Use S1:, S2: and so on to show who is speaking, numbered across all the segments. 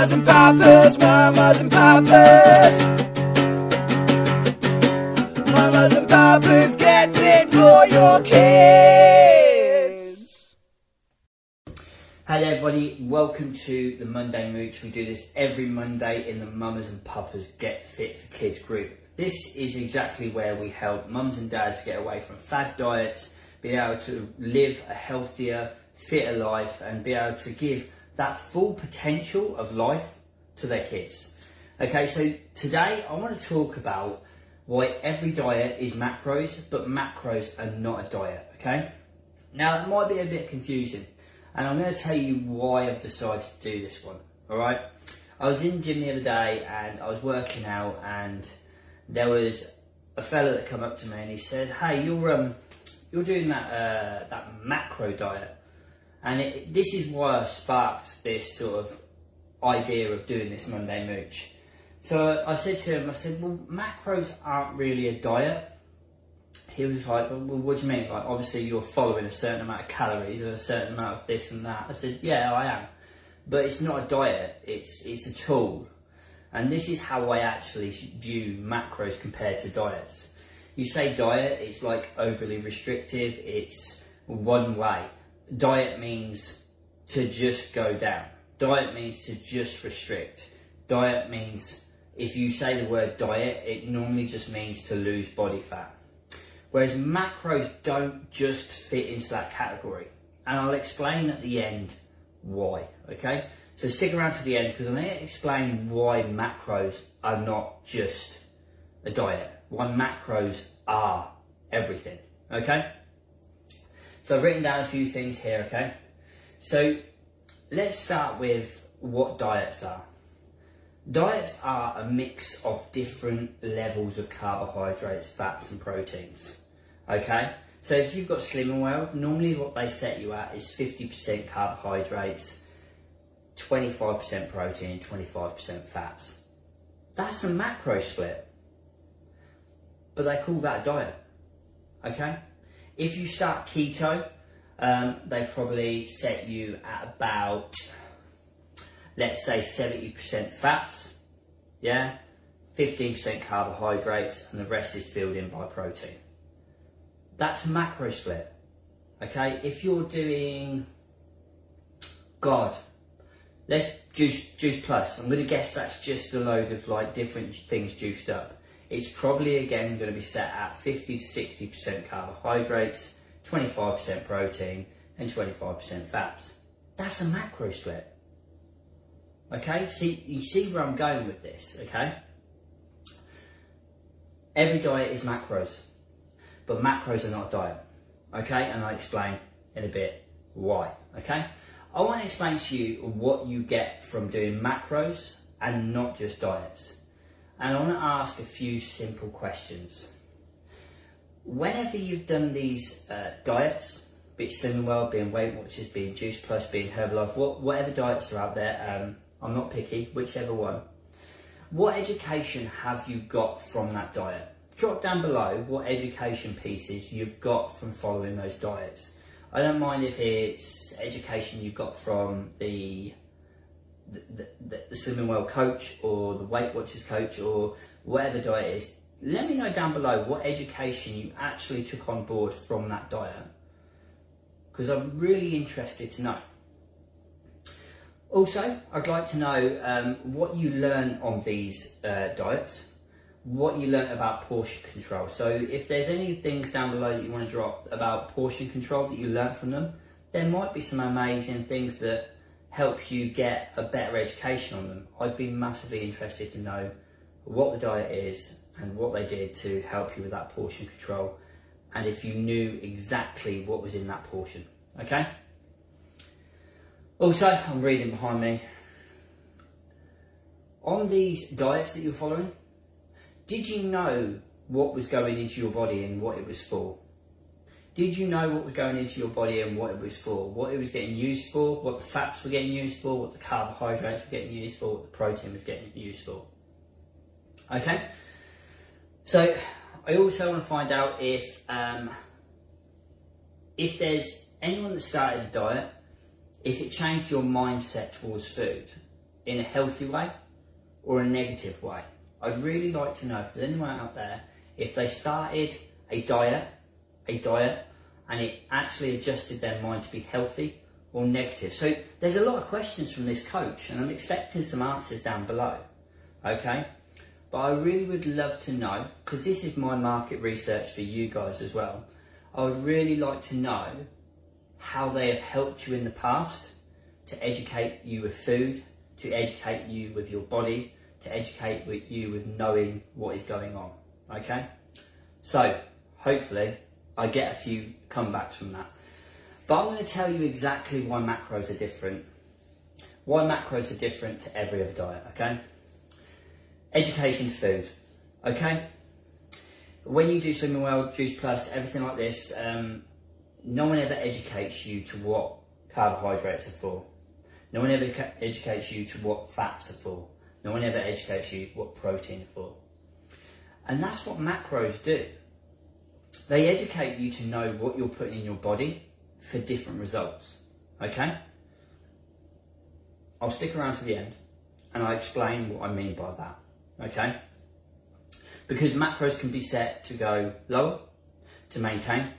S1: Mamas and papas, mamas and papas. Mamas and papas, get fit for your kids.
S2: Hello everybody, welcome to the Monday Mooch. We do this every Monday in the Mamas and Papas Get Fit for Kids group. This is exactly where we help mums and dads get away from fad diets, be able to live a healthier, fitter life and be able to give that full potential of life to their kids. Okay, so today I want to talk about why every diet is macros, but macros are not a diet. Okay, now that might be a bit confusing, and I'm going to tell you why I've decided to do this one. All right, I was in the gym the other day and I was working out, and there was a fella that come up to me and he said, "Hey, you're um, you're doing that uh, that macro diet." And it, this is why I sparked this sort of idea of doing this Monday Mooch. So I said to him, I said, well, macros aren't really a diet. He was like, well, what do you mean? Like, obviously you're following a certain amount of calories and a certain amount of this and that. I said, yeah, I am. But it's not a diet, it's, it's a tool. And this is how I actually view macros compared to diets. You say diet, it's like overly restrictive, it's one way diet means to just go down. Diet means to just restrict. Diet means if you say the word diet, it normally just means to lose body fat. Whereas macros don't just fit into that category. And I'll explain at the end why, okay? So stick around to the end because I'm going to explain why macros are not just a diet. Why macros are everything, okay? So I've written down a few things here, okay? So let's start with what diets are. Diets are a mix of different levels of carbohydrates, fats and proteins, okay? So if you've got Slimming World, normally what they set you at is 50% carbohydrates, 25% protein, 25% fats. That's a macro split. But they call that diet, okay? If you start keto, um, they probably set you at about, let's say 70% fats, yeah, 15% carbohydrates, and the rest is filled in by protein. That's macro split. Okay, if you're doing, God, let's juice juice plus. I'm to guess that's just a load of like different things juiced up it's probably again going to be set at 50 to 60% carbohydrates, 25% protein, and 25% fats. That's a macro split. Okay, see, you see where I'm going with this, okay? Every diet is macros, but macros are not a diet, okay? And I'll explain in a bit why, okay? I want to explain to you what you get from doing macros and not just diets and I want to ask a few simple questions. Whenever you've done these uh, diets, be it Slimming World, being Weight Watchers, being Juice Plus, being Herbalife, what, whatever diets are out there, um, I'm not picky, whichever one. What education have you got from that diet? Drop down below what education pieces you've got from following those diets. I don't mind if it's education you got from the the, the, Slimming World coach or the Weight Watchers coach or whatever diet is, let me know down below what education you actually took on board from that diet. Because I'm really interested to know. Also, I'd like to know um, what you learn on these uh, diets, what you learn about portion control. So if there's any things down below that you want to drop about portion control that you learned from them, there might be some amazing things that help you get a better education on them. I'd be massively interested to know what the diet is and what they did to help you with that portion control and if you knew exactly what was in that portion. Okay? Also, I'm reading behind me. On these diets that you're following, did you know what was going into your body and what it was for? Did you know what was going into your body and what it was for? What it was getting used for, what the fats were getting used for, what the carbohydrates were getting used for, what the protein was getting used for. Okay? So I also want to find out if um, if there's anyone that started a diet, if it changed your mindset towards food. in a healthy way or a negative way? I'd really like to know if there's anyone out there, if they started a diet, a diet, and it actually adjusted their mind to be healthy or negative. So there's a lot of questions from this coach, and I'm expecting some answers down below. Okay? But I really would love to know, because this is my market research for you guys as well. I would really like to know how they have helped you in the past to educate you with food, to educate you with your body, to educate with you with knowing what is going on. Okay? So, hopefully, I get a few comebacks from that. But I'm going to tell you exactly why macros are different. Why macros are different to every other diet, okay? Education food, okay? When you do Slimming World, Juice Plus, everything like this, um, no one ever educates you to what carbohydrates are for. No one ever educates you to what fats are for. No one ever educates you what protein are for. And that's what macros do. They educate you to know what you're putting in your body for different results. Okay? I'll stick around to the end and I'll explain what I mean by that. Okay? Because macros can be set to go lower, to maintain,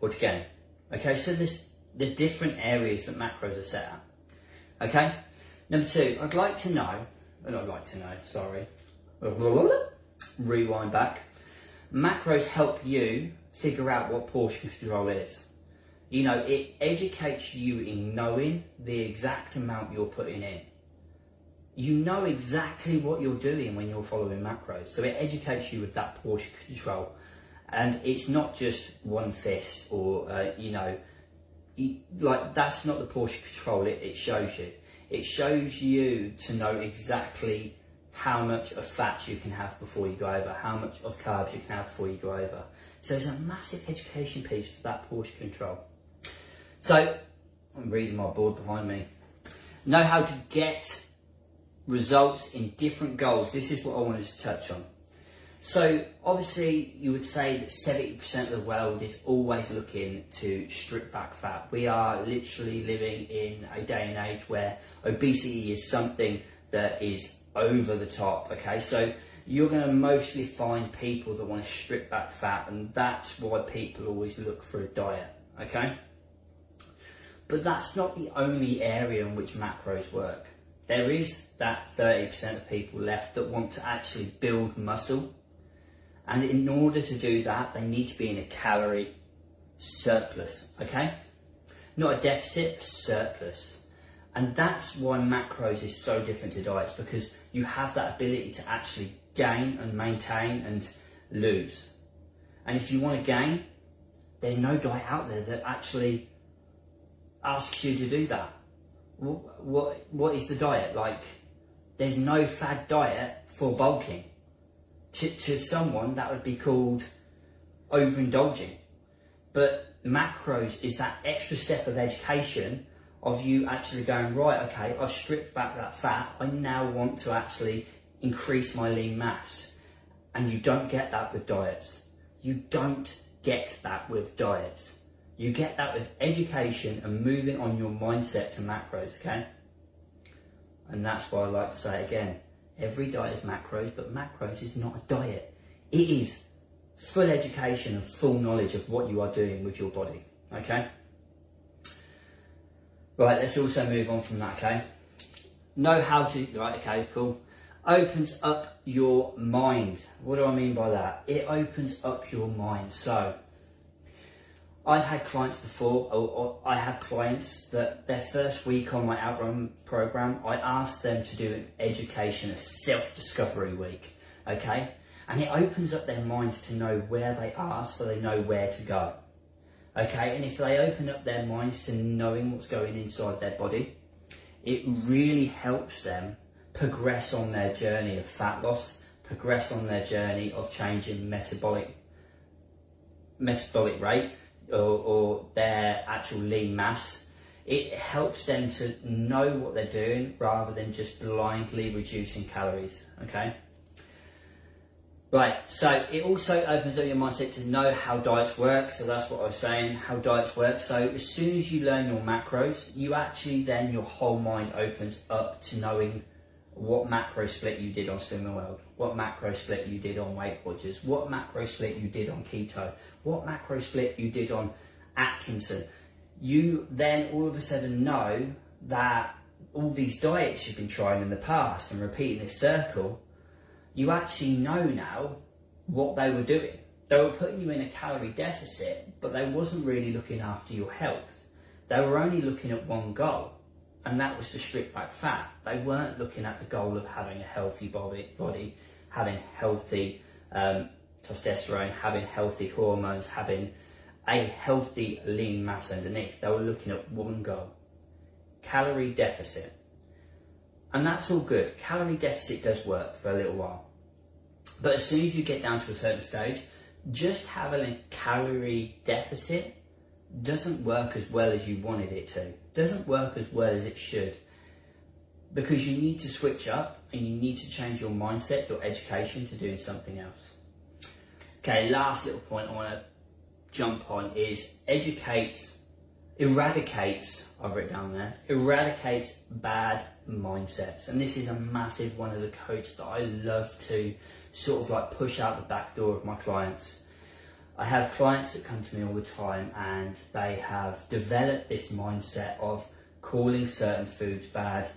S2: or to gain. Okay, so there's the different areas that macros are set at. Okay? Number two, I'd like to know, I'd like to know, sorry, rewind back. Macros help you figure out what portion control is. You know, it educates you in knowing the exact amount you're putting in. You know exactly what you're doing when you're following macros. So it educates you with that portion control. And it's not just one fist or, uh, you know, like that's not the portion control it, it shows you. It shows you to know exactly how much of fat you can have before you go over, how much of carbs you can have before you go over. So it's a massive education piece for that portion control. So I'm reading my board behind me. Know how to get results in different goals. This is what I wanted to touch on. So obviously you would say that 70% of the world is always looking to strip back fat. We are literally living in a day and age where obesity is something that is over the top, okay? So you're going to mostly find people that want to strip back fat and that's why people always look for a diet, okay? But that's not the only area in which macros work. There is that 30% of people left that want to actually build muscle and in order to do that, they need to be in a calorie surplus, okay? Not a deficit, a surplus. And that's why macros is so different to diets because you have that ability to actually gain and maintain and lose. And if you want to gain, there's no diet out there that actually asks you to do that. What, what, what is the diet? Like, there's no fad diet for bulking to, to someone that would be called overindulging. But macros is that extra step of education of you actually going, right, okay, I've stripped back that fat, I now want to actually increase my lean mass. And you don't get that with diets. You don't get that with diets. You get that with education and moving on your mindset to macros, okay? And that's why I like to say again Every diet is macros, but macros is not a diet. It is full education and full knowledge of what you are doing with your body. Okay? Right, let's also move on from that, okay? Know how to, right, okay, cool. Opens up your mind. What do I mean by that? It opens up your mind. So, I've had clients before, or, or, I have clients that their first week on my Outrun program, I ask them to do an education, a self discovery week, okay? And it opens up their minds to know where they are so they know where to go, okay? And if they open up their minds to knowing what's going inside their body, it really helps them progress on their journey of fat loss, progress on their journey of changing metabolic metabolic rate or, or their actual lean mass, it helps them to know what they're doing rather than just blindly reducing calories. Okay. Right, so it also opens up your mindset to know how diets work. So that's what I was saying, how diets work. So as soon as you learn your macros, you actually then your whole mind opens up to knowing what macro split you did on Slimming World, what macro split you did on Weight Watchers, what macro split you did on keto, what macro split you did on Atkinson. You then all of a sudden know that all these diets you've been trying in the past and repeating this circle you actually know now what they were doing. They were putting you in a calorie deficit, but they wasn't really looking after your health. They were only looking at one goal, and that was to strip back fat. They weren't looking at the goal of having a healthy body, having healthy um, testosterone, having healthy hormones, having a healthy lean mass underneath. They were looking at one goal calorie deficit. And that's all good. Calorie deficit does work for a little while. But as soon as you get down to a certain stage, just having a calorie deficit doesn't work as well as you wanted it to. Doesn't work as well as it should. Because you need to switch up and you need to change your mindset, your education to doing something else. Okay, last little point I want to jump on is educates, eradicates, I've written down there, eradicates bad mindsets. And this is a massive one as a coach that I love to sort of like push out the back door of my clients. I have clients that come to me all the time and they have developed this mindset of calling certain foods bad,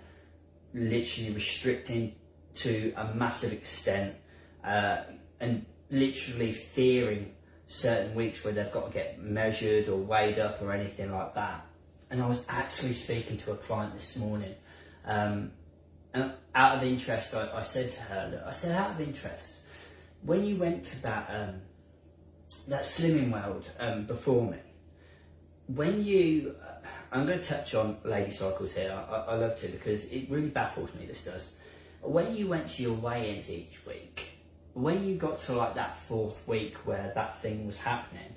S2: literally restricting to a massive extent, uh, and literally fearing certain weeks where they've got to get measured or weighed up or anything like that. And I was actually speaking to a client this morning um, and out of interest, I, I, said to her, look, I said, out of interest, when you went to that um, that slimming world um, before me, when you, uh, I'm going to touch on lady cycles here. I, I, love to because it really baffles me. This does. When you went to your weigh-ins each week, when you got to like that fourth week where that thing was happening,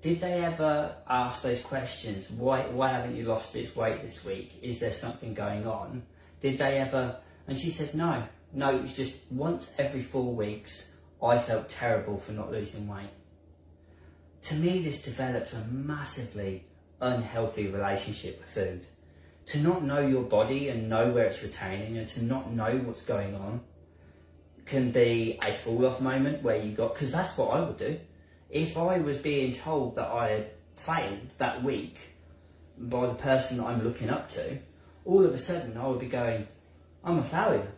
S2: did they ever ask those questions? Why why haven't you lost this weight this week? Is there something going on? Did they ever? And she said, no, no, it was just once every four weeks, I felt terrible for not losing weight. To me, this develops a massively unhealthy relationship with food. To not know your body and know where it's retaining and to not know what's going on can be a fall off moment where you got, because that's what I would do. If I was being told that I had failed that week by the person that I'm looking up to, all of a sudden I would be going, I'm a failure.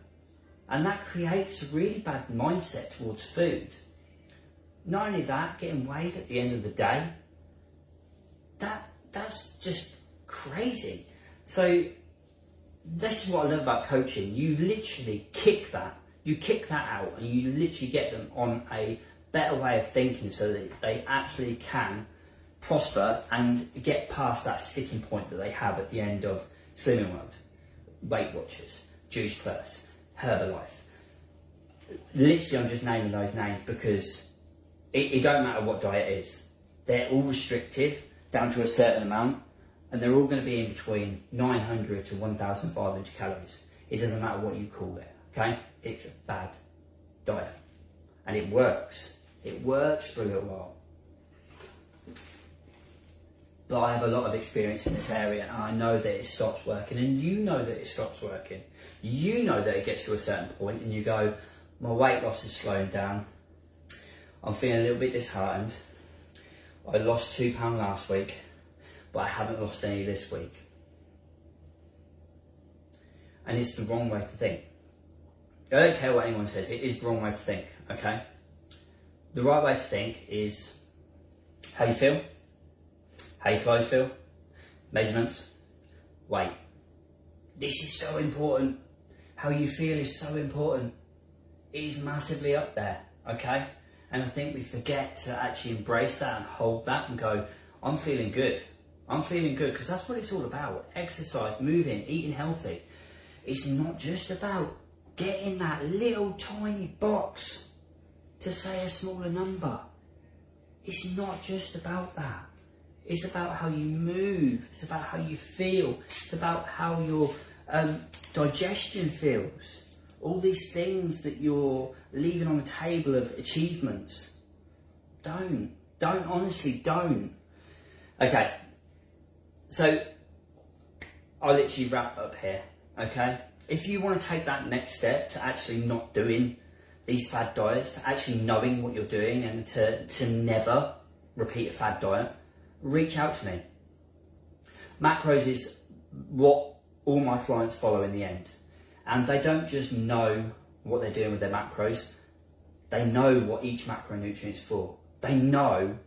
S2: And that creates a really bad mindset towards food. Not only that, getting weighed at the end of the day, that that's just crazy. So this is what I love about coaching. You literally kick that, you kick that out, and you literally get them on a better way of thinking so that they actually can prosper and get past that sticking point that they have at the end of Slimming World, Weight Watchers, Juice Plus, Herbalife. Literally, I'm just naming those names because it, it don't matter what diet is. They're all restrictive down to a certain amount, and they're all going to be in between 900 to 1,500 calories. It doesn't matter what you call it. Okay, it's a bad diet, and it works. It works for a little while but I have a lot of experience in this area and I know that it stops working and you know that it stops working. You know that it gets to a certain point and you go, my weight loss is slowing down. I'm feeling a little bit disheartened. I lost two pound last week, but I haven't lost any this week. And it's the wrong way to think. I don't care what anyone says, it is the wrong way to think, okay? The right way to think is how you feel, how clothes feel, measurements, weight. This is so important. How you feel is so important. It is massively up there, okay? And I think we forget to actually embrace that and hold that and go, I'm feeling good. I'm feeling good because that's what it's all about. Exercise, moving, eating healthy. It's not just about getting that little tiny box to say a smaller number. It's not just about that. It's about how you move. It's about how you feel. It's about how your um, digestion feels. all these things that you're leaving on the table of achievements. Don't. Don't, honestly, don't. Okay, so I'll literally wrap up here, okay? If you want to take that next step to actually not doing these fad diets, to actually knowing what you're doing and to, to never repeat a fad diet, reach out to me. Macros is what all my clients follow in the end. And they don't just know what they're doing with their macros, they know what each macronutrient is for. They know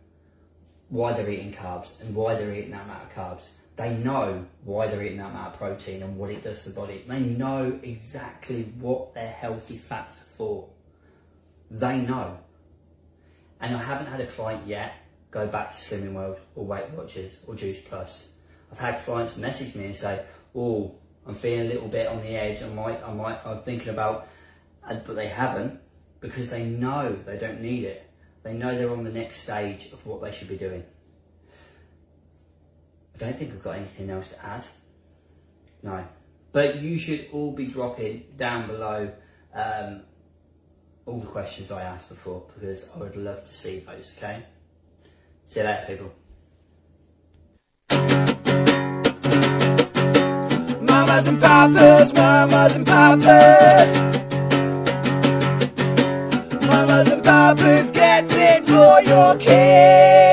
S2: why they're eating carbs and why they're eating that amount of carbs. They know why they're eating that amount of protein and what it does to the body. They know exactly what their healthy fats are for. They know. And I haven't had a client yet go back to Slimming World or Weight Watchers or Juice Plus. I've had clients message me and say, "Oh, I'm feeling a little bit on the edge. I might, I might, I'm thinking about," but they haven't because they know they don't need it. They know they're on the next stage of what they should be doing. I don't think I've got anything else to add. No. But you should all be dropping down below um, all the questions I asked before because I would love to see those, okay? See later, people.
S1: Mamas and papas, mamas and papas. Mamas and papas, get fit for your kids.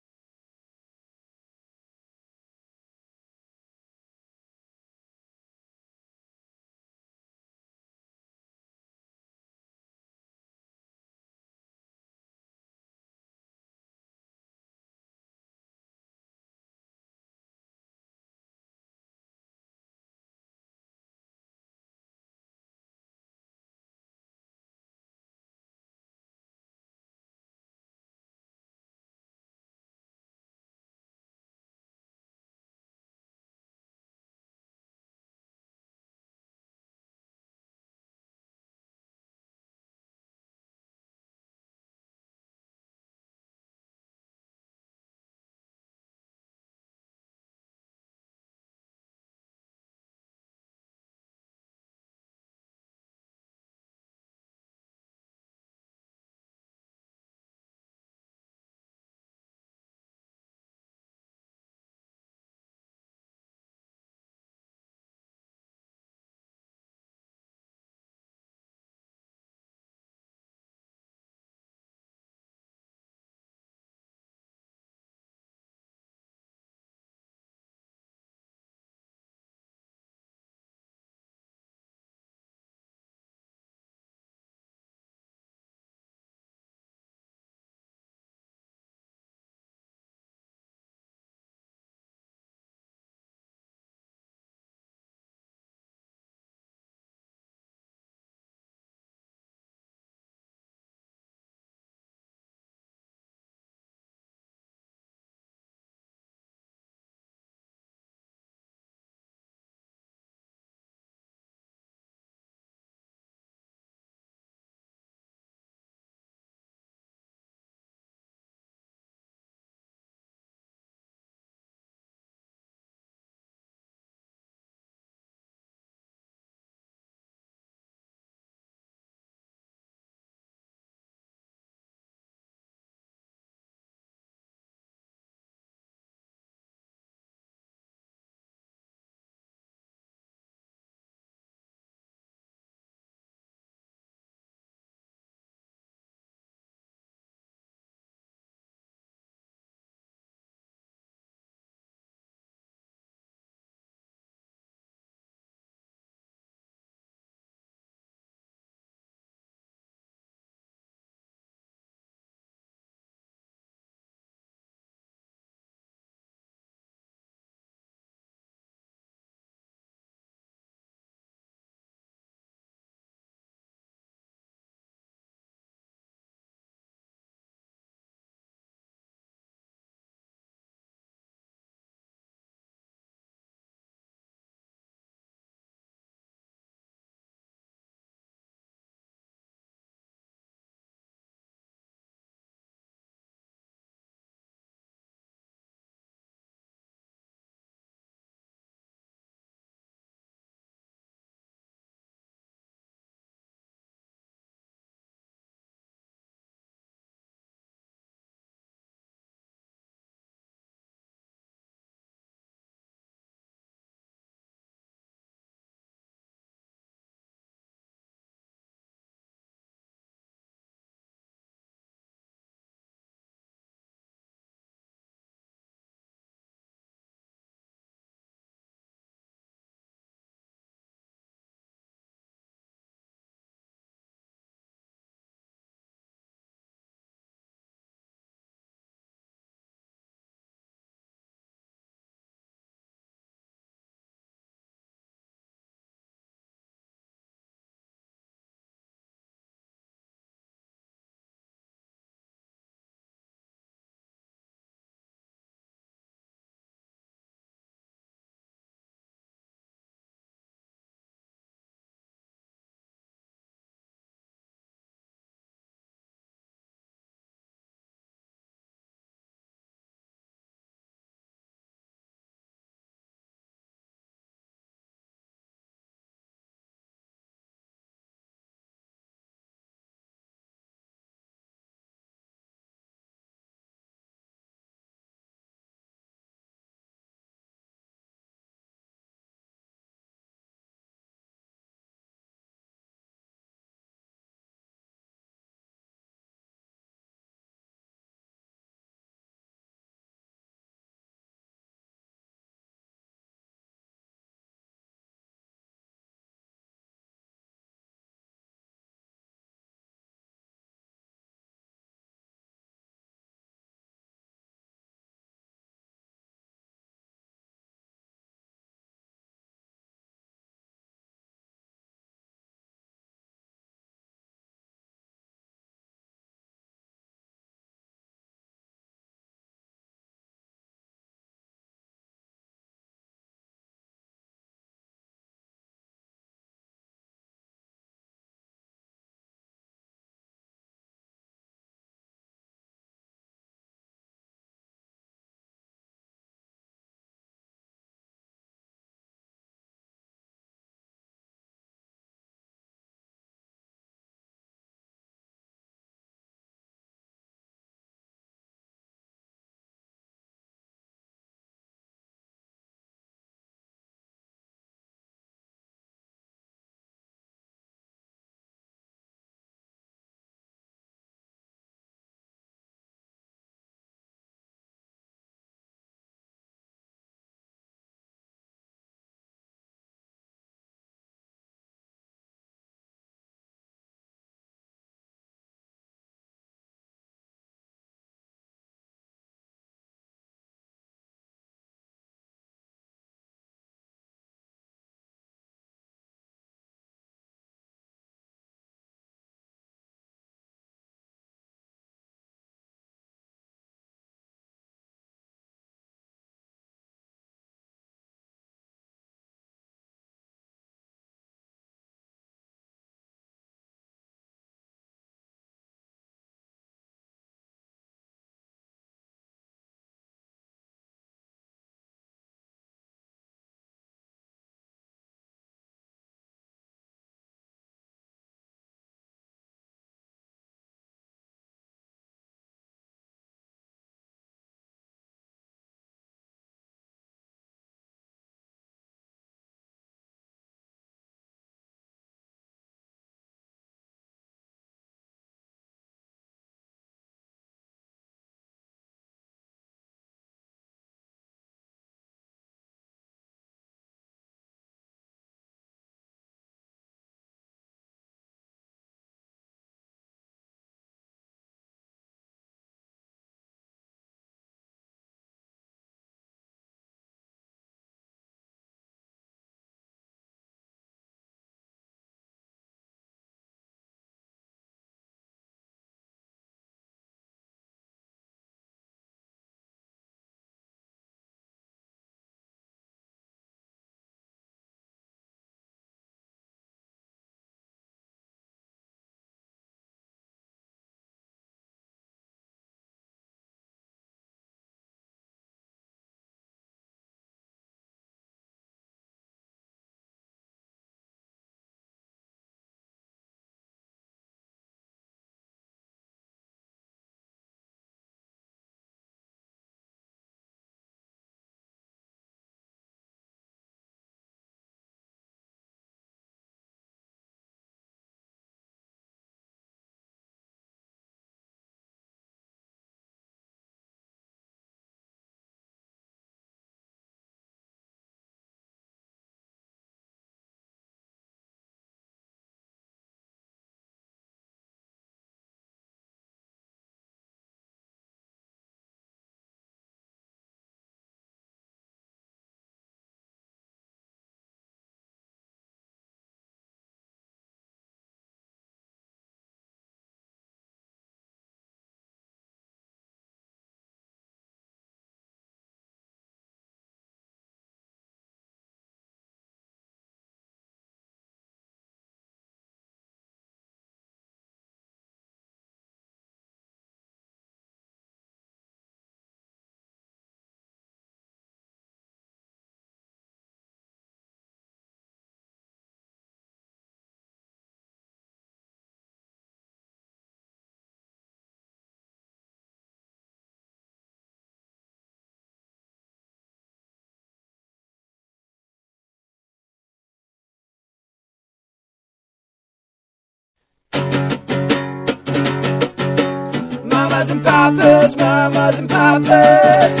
S1: And papas, mamas and papas.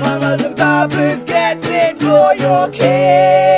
S1: Mamas and papas, get fit for your kids.